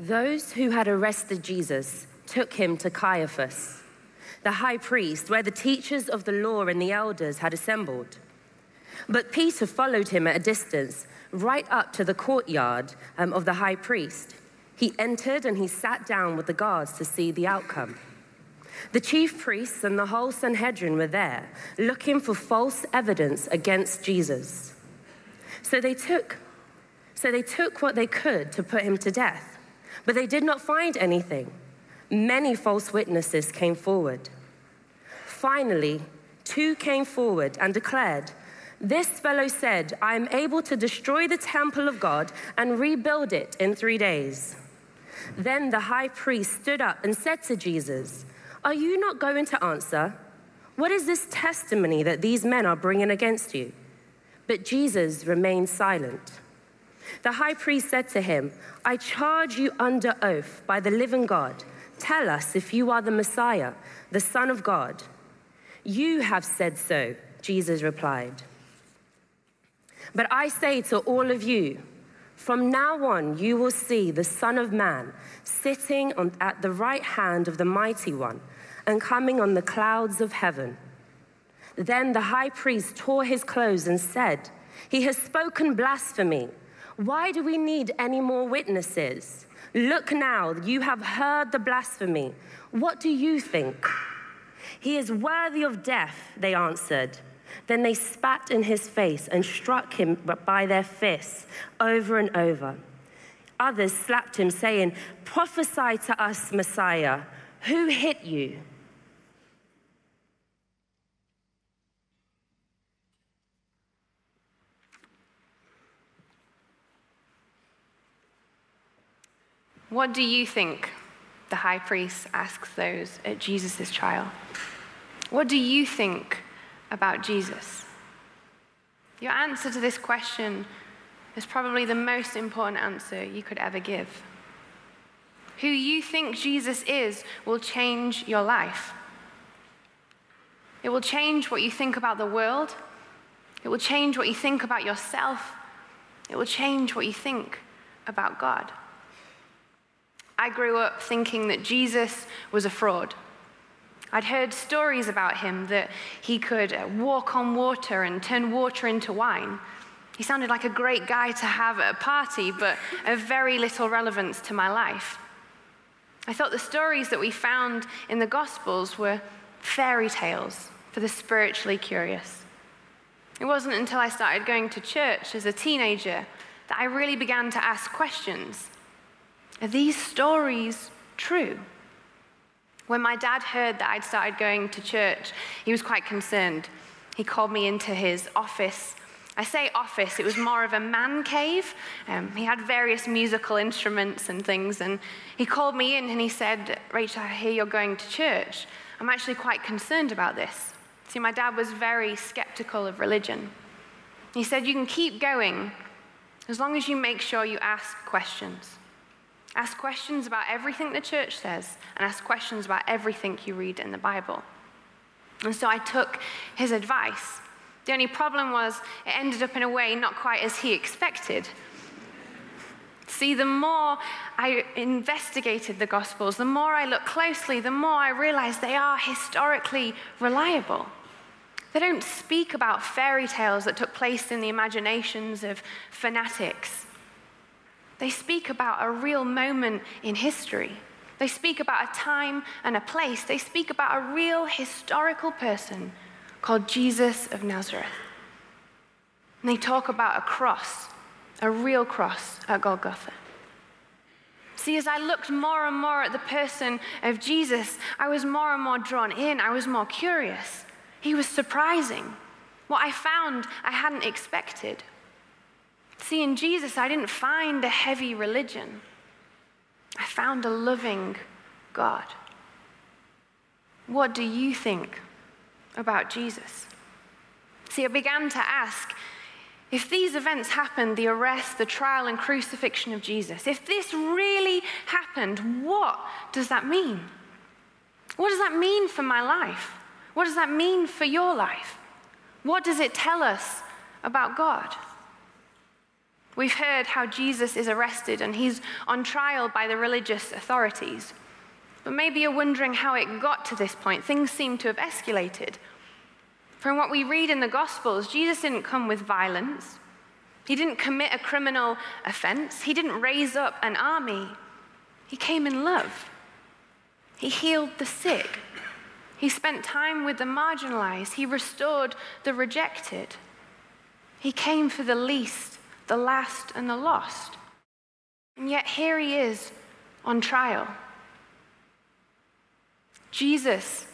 Those who had arrested Jesus took him to Caiaphas, the high priest, where the teachers of the law and the elders had assembled. But Peter followed him at a distance, right up to the courtyard um, of the high priest. He entered and he sat down with the guards to see the outcome. The chief priests and the whole Sanhedrin were there, looking for false evidence against Jesus. So they took, so they took what they could to put him to death, but they did not find anything. Many false witnesses came forward. Finally, two came forward and declared, This fellow said, I am able to destroy the temple of God and rebuild it in three days. Then the high priest stood up and said to Jesus, Are you not going to answer? What is this testimony that these men are bringing against you? But Jesus remained silent. The high priest said to him, I charge you under oath by the living God. Tell us if you are the Messiah, the Son of God. You have said so, Jesus replied. But I say to all of you, from now on, you will see the Son of Man sitting on, at the right hand of the Mighty One and coming on the clouds of heaven. Then the high priest tore his clothes and said, He has spoken blasphemy. Why do we need any more witnesses? Look now, you have heard the blasphemy. What do you think? He is worthy of death, they answered. Then they spat in his face and struck him by their fists over and over. Others slapped him, saying, Prophesy to us, Messiah. Who hit you? What do you think? The high priest asks those at Jesus' trial. What do you think about Jesus? Your answer to this question is probably the most important answer you could ever give. Who you think Jesus is will change your life. It will change what you think about the world. It will change what you think about yourself. It will change what you think about God. I grew up thinking that Jesus was a fraud. I'd heard stories about him that he could walk on water and turn water into wine. He sounded like a great guy to have at a party, but of very little relevance to my life. I thought the stories that we found in the Gospels were fairy tales for the spiritually curious. It wasn't until I started going to church as a teenager that I really began to ask questions. Are these stories true? When my dad heard that I'd started going to church, he was quite concerned. He called me into his office. I say office, it was more of a man cave. Um, he had various musical instruments and things, and he called me in and he said, Rachel, I hear you're going to church. I'm actually quite concerned about this. See, my dad was very skeptical of religion. He said, You can keep going as long as you make sure you ask questions. Ask questions about everything the church says, and ask questions about everything you read in the Bible. And so I took his advice. The only problem was it ended up in a way not quite as he expected. See, the more I investigated the Gospels, the more I looked closely, the more I realized they are historically reliable. They don't speak about fairy tales that took place in the imaginations of fanatics. They speak about a real moment in history. They speak about a time and a place. They speak about a real historical person called Jesus of Nazareth. And they talk about a cross, a real cross at Golgotha. See, as I looked more and more at the person of Jesus, I was more and more drawn in. I was more curious. He was surprising. What I found, I hadn't expected. See, in Jesus, I didn't find a heavy religion, I found a loving God. What do you think about Jesus? See, I began to ask if these events happened the arrest, the trial, and crucifixion of Jesus if this really happened, what does that mean? What does that mean for my life? What does that mean for your life? What does it tell us about God? We've heard how Jesus is arrested and he's on trial by the religious authorities. But maybe you're wondering how it got to this point. Things seem to have escalated. From what we read in the Gospels, Jesus didn't come with violence. He didn't commit a criminal offense. He didn't raise up an army. He came in love. He healed the sick. He spent time with the marginalized. He restored the rejected. He came for the least, the last, and the lost. And yet here he is on trial. Jesus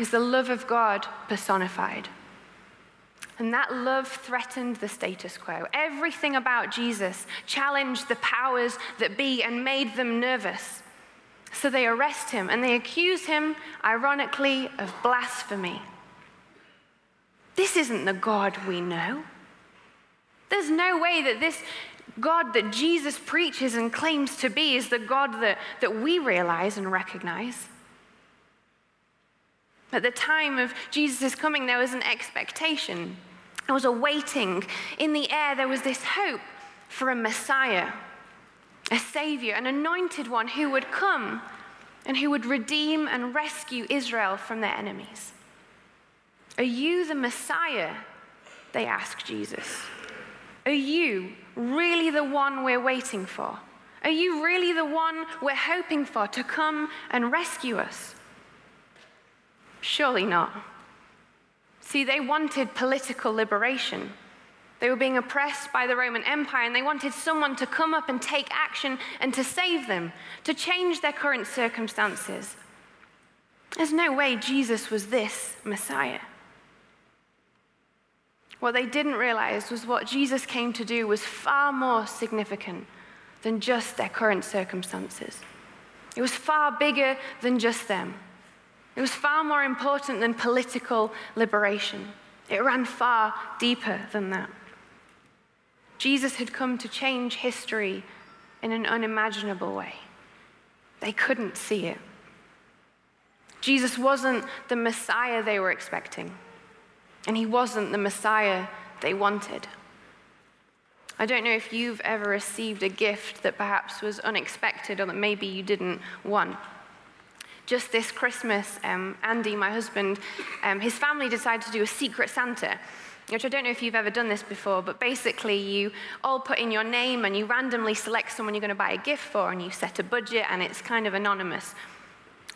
is the love of God personified. And that love threatened the status quo. Everything about Jesus challenged the powers that be and made them nervous. So they arrest him and they accuse him, ironically, of blasphemy. This isn't the God we know. There's no way that this God that Jesus preaches and claims to be is the God that, that we realize and recognize. At the time of Jesus' coming, there was an expectation, there was a waiting. In the air, there was this hope for a Messiah, a Savior, an anointed one who would come and who would redeem and rescue Israel from their enemies. Are you the Messiah? They ask Jesus. Are you really the one we're waiting for? Are you really the one we're hoping for to come and rescue us? Surely not. See, they wanted political liberation. They were being oppressed by the Roman Empire, and they wanted someone to come up and take action and to save them, to change their current circumstances. There's no way Jesus was this Messiah. What they didn't realize was what Jesus came to do was far more significant than just their current circumstances. It was far bigger than just them. It was far more important than political liberation. It ran far deeper than that. Jesus had come to change history in an unimaginable way. They couldn't see it. Jesus wasn't the Messiah they were expecting, and he wasn't the Messiah they wanted. I don't know if you've ever received a gift that perhaps was unexpected or that maybe you didn't want just this Christmas, um, Andy, my husband, um, his family decided to do a secret Santa. Which I don't know if you've ever done this before, but basically, you all put in your name and you randomly select someone you're going to buy a gift for, and you set a budget, and it's kind of anonymous.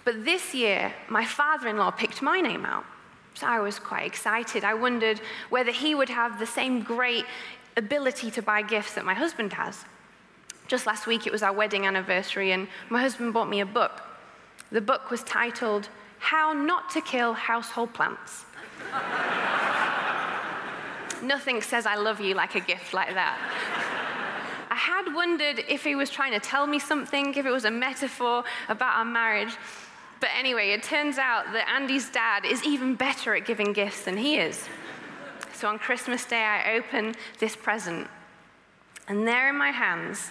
But this year, my father in law picked my name out. So I was quite excited. I wondered whether he would have the same great ability to buy gifts that my husband has. Just last week, it was our wedding anniversary, and my husband bought me a book. The book was titled How Not to Kill Household Plants. Nothing says I love you like a gift like that. I had wondered if he was trying to tell me something, if it was a metaphor about our marriage. But anyway, it turns out that Andy's dad is even better at giving gifts than he is. So on Christmas Day, I open this present, and there in my hands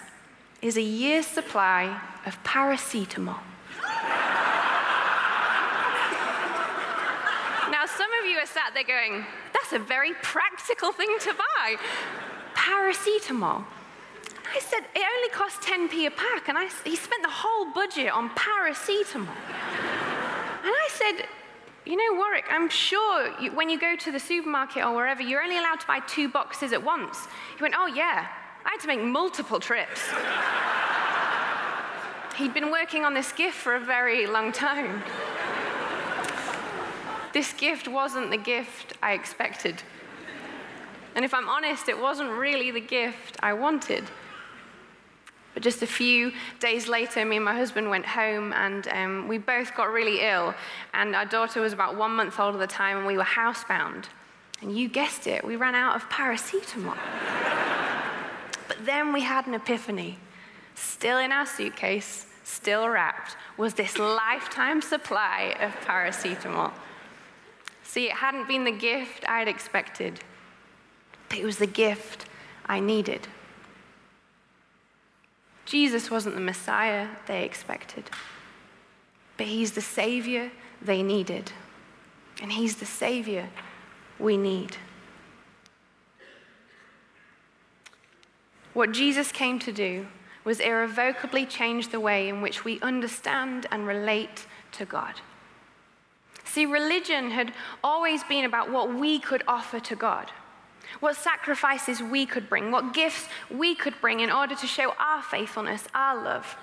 is a year's supply of paracetamol. Now, some of you are sat there going, that's a very practical thing to buy. Paracetamol. I said, it only costs 10p a pack. And I, he spent the whole budget on paracetamol. And I said, you know, Warwick, I'm sure you, when you go to the supermarket or wherever, you're only allowed to buy two boxes at once. He went, oh, yeah. I had to make multiple trips. He'd been working on this gift for a very long time. This gift wasn't the gift I expected. And if I'm honest, it wasn't really the gift I wanted. But just a few days later, me and my husband went home and um, we both got really ill. And our daughter was about one month old at the time and we were housebound. And you guessed it, we ran out of paracetamol. but then we had an epiphany. Still in our suitcase, still wrapped, was this lifetime supply of paracetamol. See, it hadn't been the gift I'd expected, but it was the gift I needed. Jesus wasn't the Messiah they expected, but He's the Savior they needed. And He's the Savior we need. What Jesus came to do was irrevocably change the way in which we understand and relate to God. See, religion had always been about what we could offer to God, what sacrifices we could bring, what gifts we could bring in order to show our faithfulness, our love.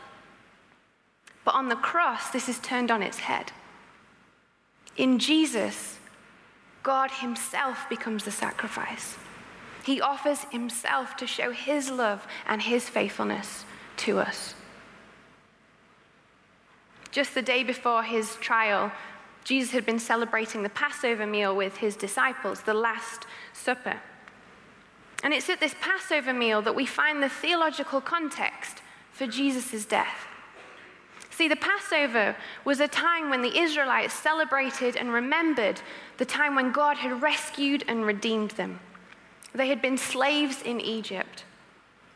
But on the cross, this is turned on its head. In Jesus, God Himself becomes the sacrifice. He offers Himself to show His love and His faithfulness to us. Just the day before His trial, Jesus had been celebrating the Passover meal with His disciples, the Last Supper. And it's at this Passover meal that we find the theological context for Jesus' death. See, the Passover was a time when the Israelites celebrated and remembered the time when God had rescued and redeemed them. They had been slaves in Egypt,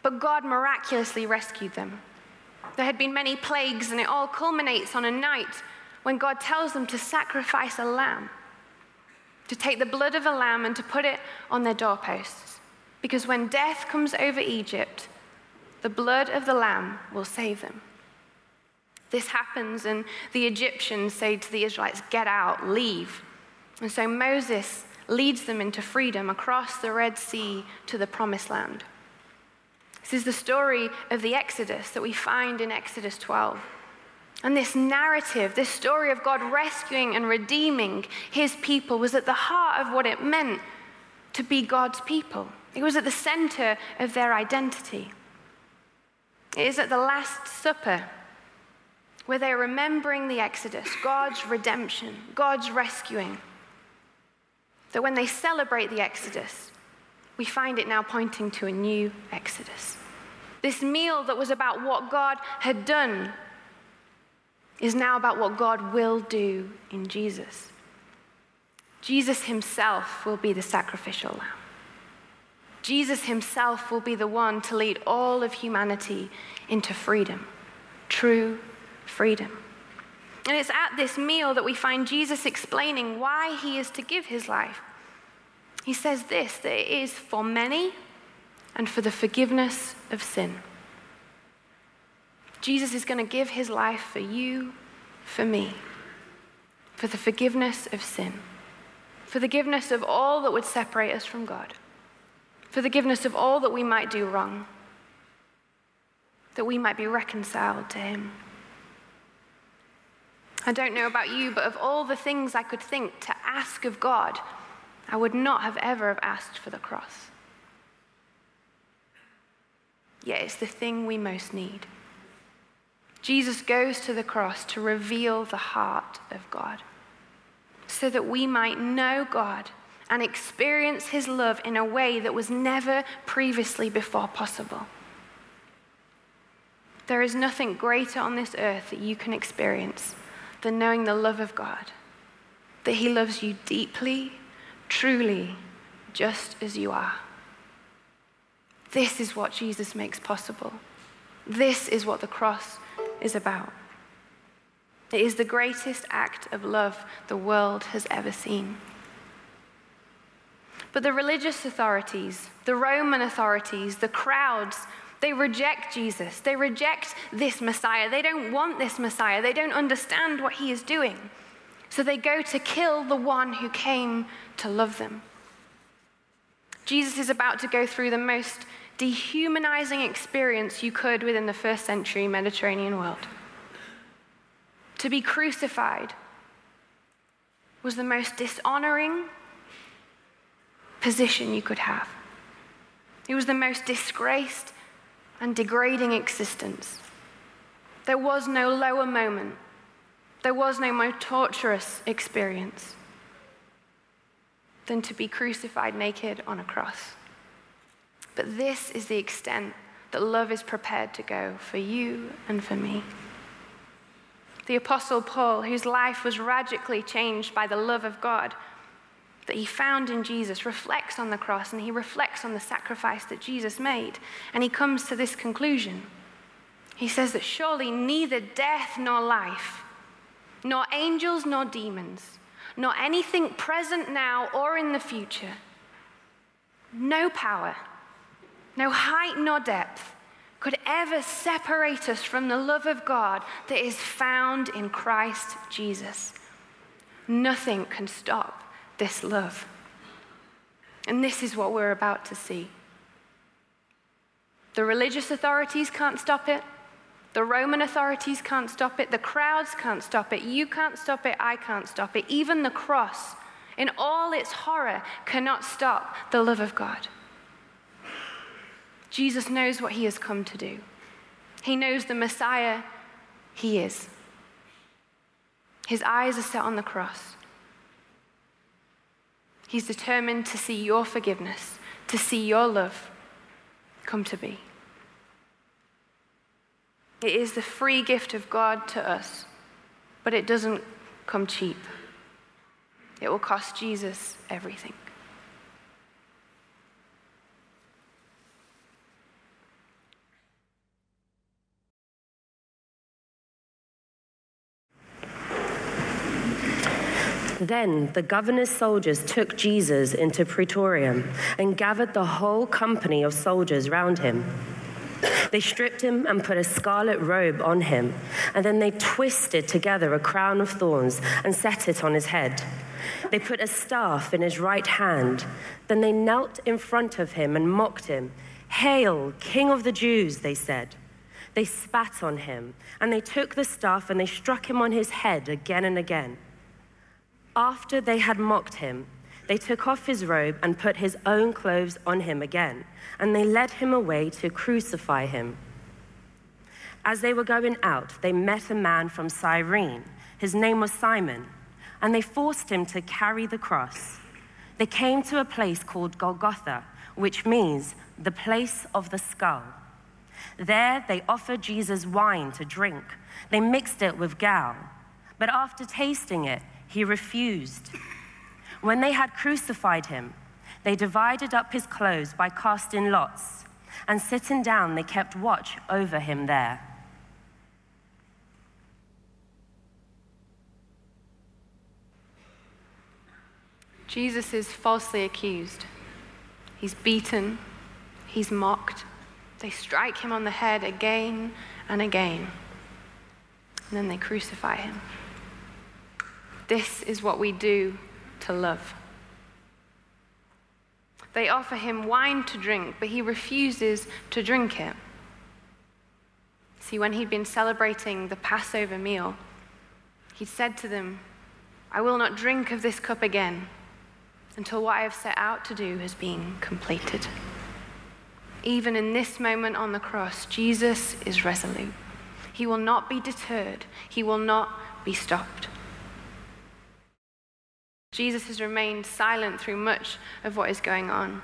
but God miraculously rescued them. There had been many plagues, and it all culminates on a night when God tells them to sacrifice a lamb, to take the blood of a lamb and to put it on their doorposts. Because when death comes over Egypt, the blood of the lamb will save them. This happens, and the Egyptians say to the Israelites, Get out, leave. And so Moses leads them into freedom across the Red Sea to the Promised Land. This is the story of the Exodus that we find in Exodus 12. And this narrative, this story of God rescuing and redeeming his people, was at the heart of what it meant to be God's people. It was at the center of their identity. It is at the Last Supper where they're remembering the Exodus, God's redemption, God's rescuing. That when they celebrate the Exodus, we find it now pointing to a new Exodus. This meal that was about what God had done is now about what God will do in Jesus. Jesus himself will be the sacrificial lamb. Jesus himself will be the one to lead all of humanity into freedom, true freedom. And it's at this meal that we find Jesus explaining why he is to give his life. He says this that it is for many and for the forgiveness of sin. Jesus is going to give his life for you, for me, for the forgiveness of sin, for the forgiveness of all that would separate us from God, for the forgiveness of all that we might do wrong, that we might be reconciled to him. I don't know about you, but of all the things I could think to ask of God, I would not have ever have asked for the cross. Yet it's the thing we most need. Jesus goes to the cross to reveal the heart of God so that we might know God and experience his love in a way that was never previously before possible. There is nothing greater on this earth that you can experience than knowing the love of God, that He loves you deeply, truly, just as you are. This is what Jesus makes possible. This is what the cross is about. It is the greatest act of love the world has ever seen. But the religious authorities, the Roman authorities, the crowds, they reject Jesus. They reject this Messiah. They don't want this Messiah. They don't understand what he is doing. So they go to kill the one who came to love them. Jesus is about to go through the most dehumanizing experience you could within the first century Mediterranean world. To be crucified was the most dishonoring position you could have. It was the most disgraced and degrading existence. There was no lower moment. There was no more torturous experience than to be crucified naked on a cross. But this is the extent that love is prepared to go for you and for me. The Apostle Paul, whose life was radically changed by the love of God, that he found in Jesus reflects on the cross and he reflects on the sacrifice that Jesus made. And he comes to this conclusion. He says that surely neither death nor life, nor angels nor demons, nor anything present now or in the future, no power, No height nor depth could ever separate us from the love of God that is found in Christ Jesus. Nothing can stop this love. And this is what we're about to see. The religious authorities can't stop it. The Roman authorities can't stop it. The crowds can't stop it. You can't stop it. I can't stop it. Even the cross, in all its horror, cannot stop the love of God. Jesus knows what he has come to do. He knows the Messiah he is. His eyes are set on the cross. He's determined to see your forgiveness, to see your love come to be. It is the free gift of God to us, but it doesn't come cheap. It will cost Jesus everything. Then the governor's soldiers took Jesus into Praetorium and gathered the whole company of soldiers round him. They stripped him and put a scarlet robe on him, and then they twisted together a crown of thorns and set it on his head. They put a staff in his right hand. Then they knelt in front of him and mocked him. Hail, King of the Jews, they said. They spat on him, and they took the staff and they struck him on his head again and again. After they had mocked him, they took off his robe and put his own clothes on him again, and they led him away to crucify him. As they were going out, they met a man from Cyrene. His name was Simon, and they forced him to carry the cross. They came to a place called Golgotha, which means the place of the skull. There they offered Jesus wine to drink. They mixed it with gall, but after tasting it, he refused. When they had crucified him, they divided up his clothes by casting lots, and sitting down, they kept watch over him there. Jesus is falsely accused. He's beaten, he's mocked. They strike him on the head again and again, and then they crucify him. This is what we do to love. They offer him wine to drink, but he refuses to drink it. See, when he'd been celebrating the Passover meal, he said to them, I will not drink of this cup again until what I have set out to do has been completed. Even in this moment on the cross, Jesus is resolute. He will not be deterred, he will not be stopped. Jesus has remained silent through much of what is going on.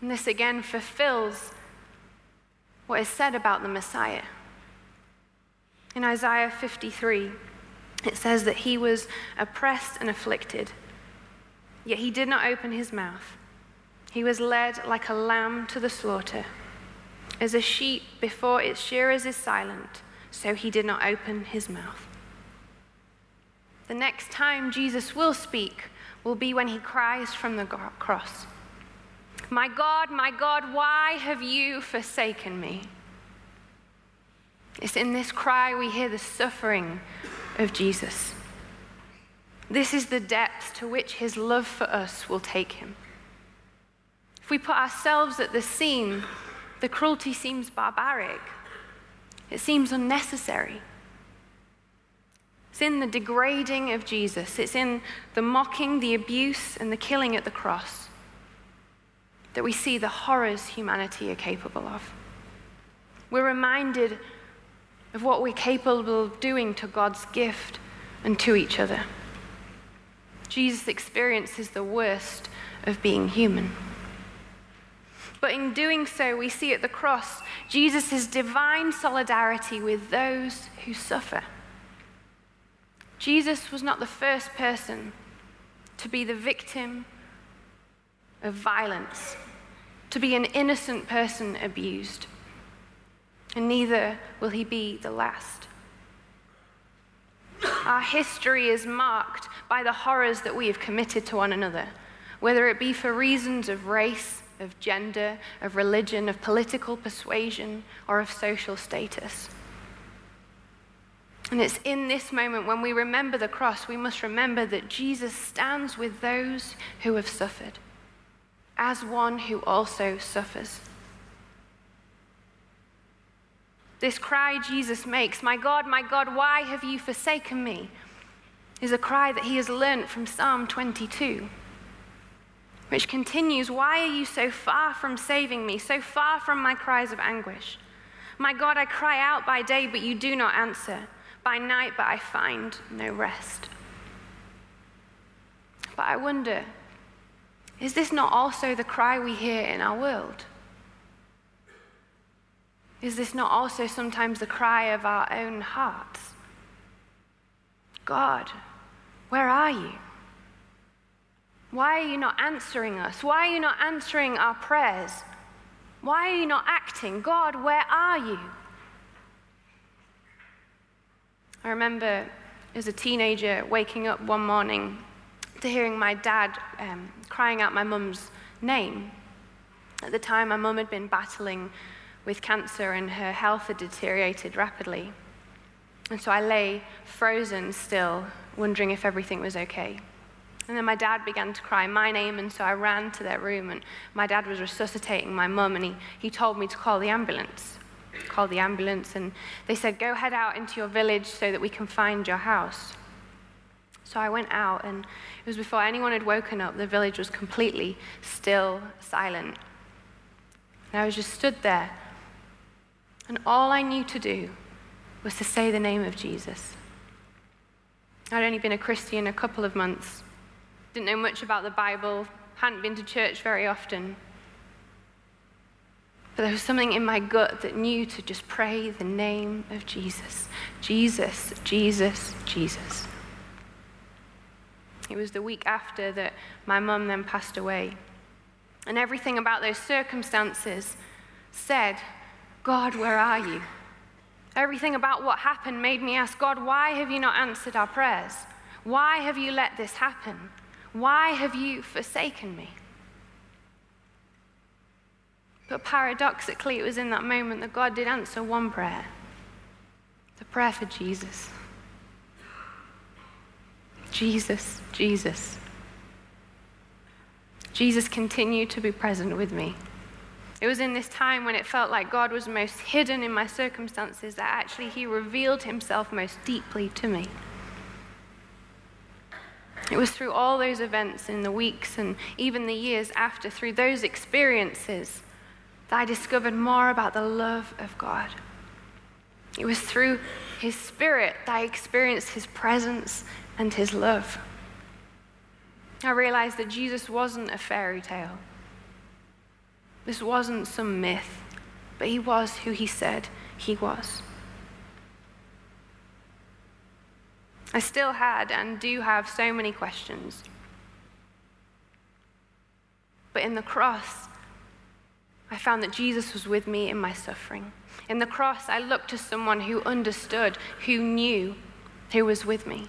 And this again fulfills what is said about the Messiah. In Isaiah 53, it says that he was oppressed and afflicted, yet he did not open his mouth. He was led like a lamb to the slaughter. As a sheep before its shearers is silent, so he did not open his mouth. The next time Jesus will speak will be when he cries from the cross My God, my God, why have you forsaken me? It's in this cry we hear the suffering of Jesus. This is the depth to which his love for us will take him. If we put ourselves at the scene, the cruelty seems barbaric, it seems unnecessary. It's in the degrading of Jesus, it's in the mocking, the abuse, and the killing at the cross that we see the horrors humanity are capable of. We're reminded of what we're capable of doing to God's gift and to each other. Jesus experiences the worst of being human. But in doing so, we see at the cross Jesus' divine solidarity with those who suffer. Jesus was not the first person to be the victim of violence, to be an innocent person abused, and neither will he be the last. Our history is marked by the horrors that we have committed to one another, whether it be for reasons of race, of gender, of religion, of political persuasion, or of social status. And it's in this moment when we remember the cross, we must remember that Jesus stands with those who have suffered, as one who also suffers. This cry Jesus makes, My God, my God, why have you forsaken me? is a cry that he has learnt from Psalm 22, which continues, Why are you so far from saving me, so far from my cries of anguish? My God, I cry out by day, but you do not answer, by night, but I find no rest. But I wonder, is this not also the cry we hear in our world? Is this not also sometimes the cry of our own hearts? God, where are you? Why are you not answering us? Why are you not answering our prayers? Why are you not acting? God, where are you? I remember as a teenager waking up one morning to hearing my dad um, crying out my mum's name. At the time, my mum had been battling with cancer and her health had deteriorated rapidly. And so I lay frozen still, wondering if everything was okay. And then my dad began to cry my name, and so I ran to their room, and my dad was resuscitating my mum, and he, he told me to call the ambulance. Call the ambulance, and they said, Go head out into your village so that we can find your house. So I went out, and it was before anyone had woken up. The village was completely still, silent. And I was just stood there, and all I knew to do was to say the name of Jesus. I'd only been a Christian a couple of months, didn't know much about the Bible, hadn't been to church very often. But there was something in my gut that knew to just pray the name of Jesus. Jesus, Jesus, Jesus. It was the week after that my mum then passed away. And everything about those circumstances said, God, where are you? Everything about what happened made me ask God, why have you not answered our prayers? Why have you let this happen? Why have you forsaken me? But paradoxically, it was in that moment that God did answer one prayer the prayer for Jesus. Jesus, Jesus. Jesus continued to be present with me. It was in this time when it felt like God was most hidden in my circumstances that actually He revealed Himself most deeply to me. It was through all those events in the weeks and even the years after, through those experiences, that I discovered more about the love of God. It was through His Spirit that I experienced His presence and His love. I realized that Jesus wasn't a fairy tale. This wasn't some myth, but he was who he said he was. I still had and do have so many questions. But in the cross, I found that Jesus was with me in my suffering. In the cross, I looked to someone who understood, who knew, who was with me.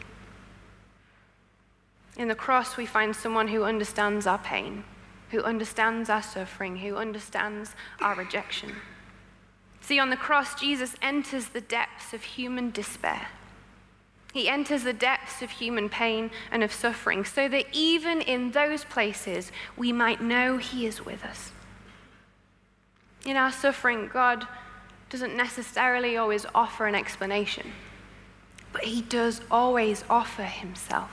In the cross, we find someone who understands our pain who understands our suffering, who understands our rejection. See, on the cross, Jesus enters the depths of human despair. He enters the depths of human pain and of suffering so that even in those places we might know He is with us. In our suffering, God doesn't necessarily always offer an explanation, but He does always offer Himself.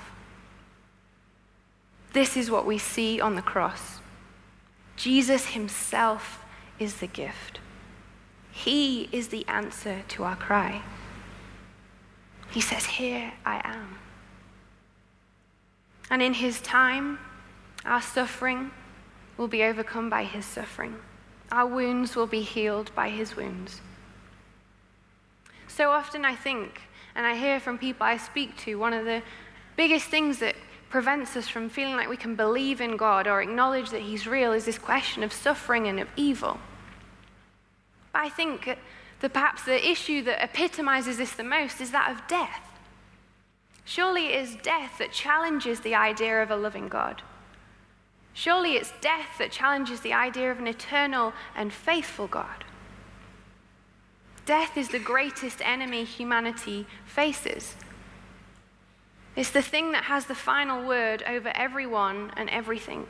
This is what we see on the cross. Jesus himself is the gift. He is the answer to our cry. He says, Here I am. And in his time, our suffering will be overcome by his suffering. Our wounds will be healed by his wounds. So often I think, and I hear from people I speak to, one of the biggest things that prevents us from feeling like we can believe in God or acknowledge that He's real is this question of suffering and of evil. But I think that perhaps the issue that epitomizes this the most is that of death. Surely it is death that challenges the idea of a loving God. Surely it's death that challenges the idea of an eternal and faithful God. Death is the greatest enemy humanity faces. It's the thing that has the final word over everyone and everything.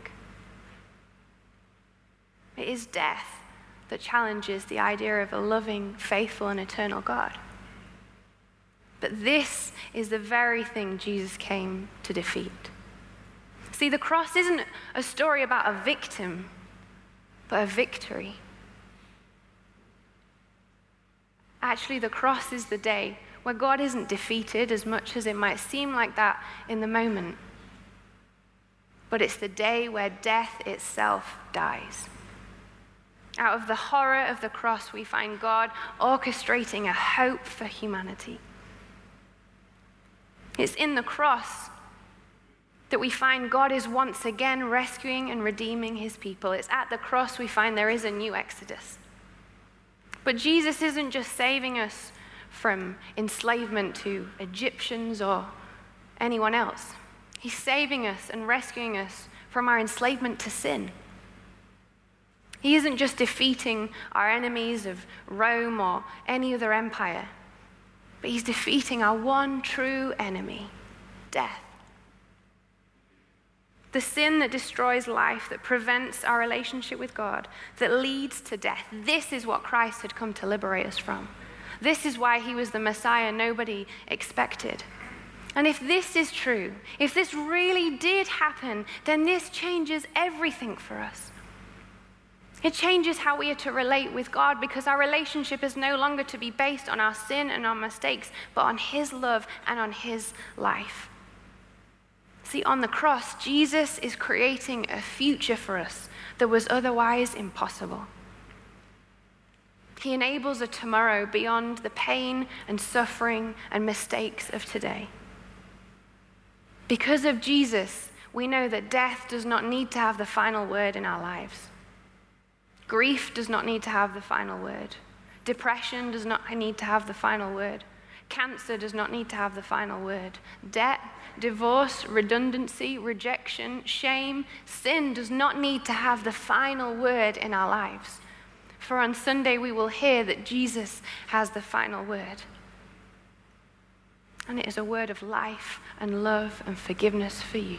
It is death that challenges the idea of a loving, faithful, and eternal God. But this is the very thing Jesus came to defeat. See, the cross isn't a story about a victim, but a victory. Actually, the cross is the day where God isn't defeated as much as it might seem like that in the moment. But it's the day where death itself dies. Out of the horror of the cross, we find God orchestrating a hope for humanity. It's in the cross that we find God is once again rescuing and redeeming his people. It's at the cross we find there is a new exodus. But Jesus isn't just saving us from enslavement to Egyptians or anyone else, He's saving us and rescuing us from our enslavement to sin. He isn't just defeating our enemies of Rome or any other empire, but He's defeating our one true enemy, death. The sin that destroys life, that prevents our relationship with God, that leads to death. This is what Christ had come to liberate us from. This is why he was the Messiah nobody expected. And if this is true, if this really did happen, then this changes everything for us. It changes how we are to relate with God because our relationship is no longer to be based on our sin and our mistakes, but on His love and on His life. See, on the cross, Jesus is creating a future for us that was otherwise impossible. He enables a tomorrow beyond the pain and suffering and mistakes of today. Because of Jesus, we know that death does not need to have the final word in our lives. Grief does not need to have the final word. Depression does not need to have the final word. Cancer does not need to have the final word. Debt, divorce, redundancy, rejection, shame, sin does not need to have the final word in our lives. For on Sunday, we will hear that Jesus has the final word. And it is a word of life and love and forgiveness for you.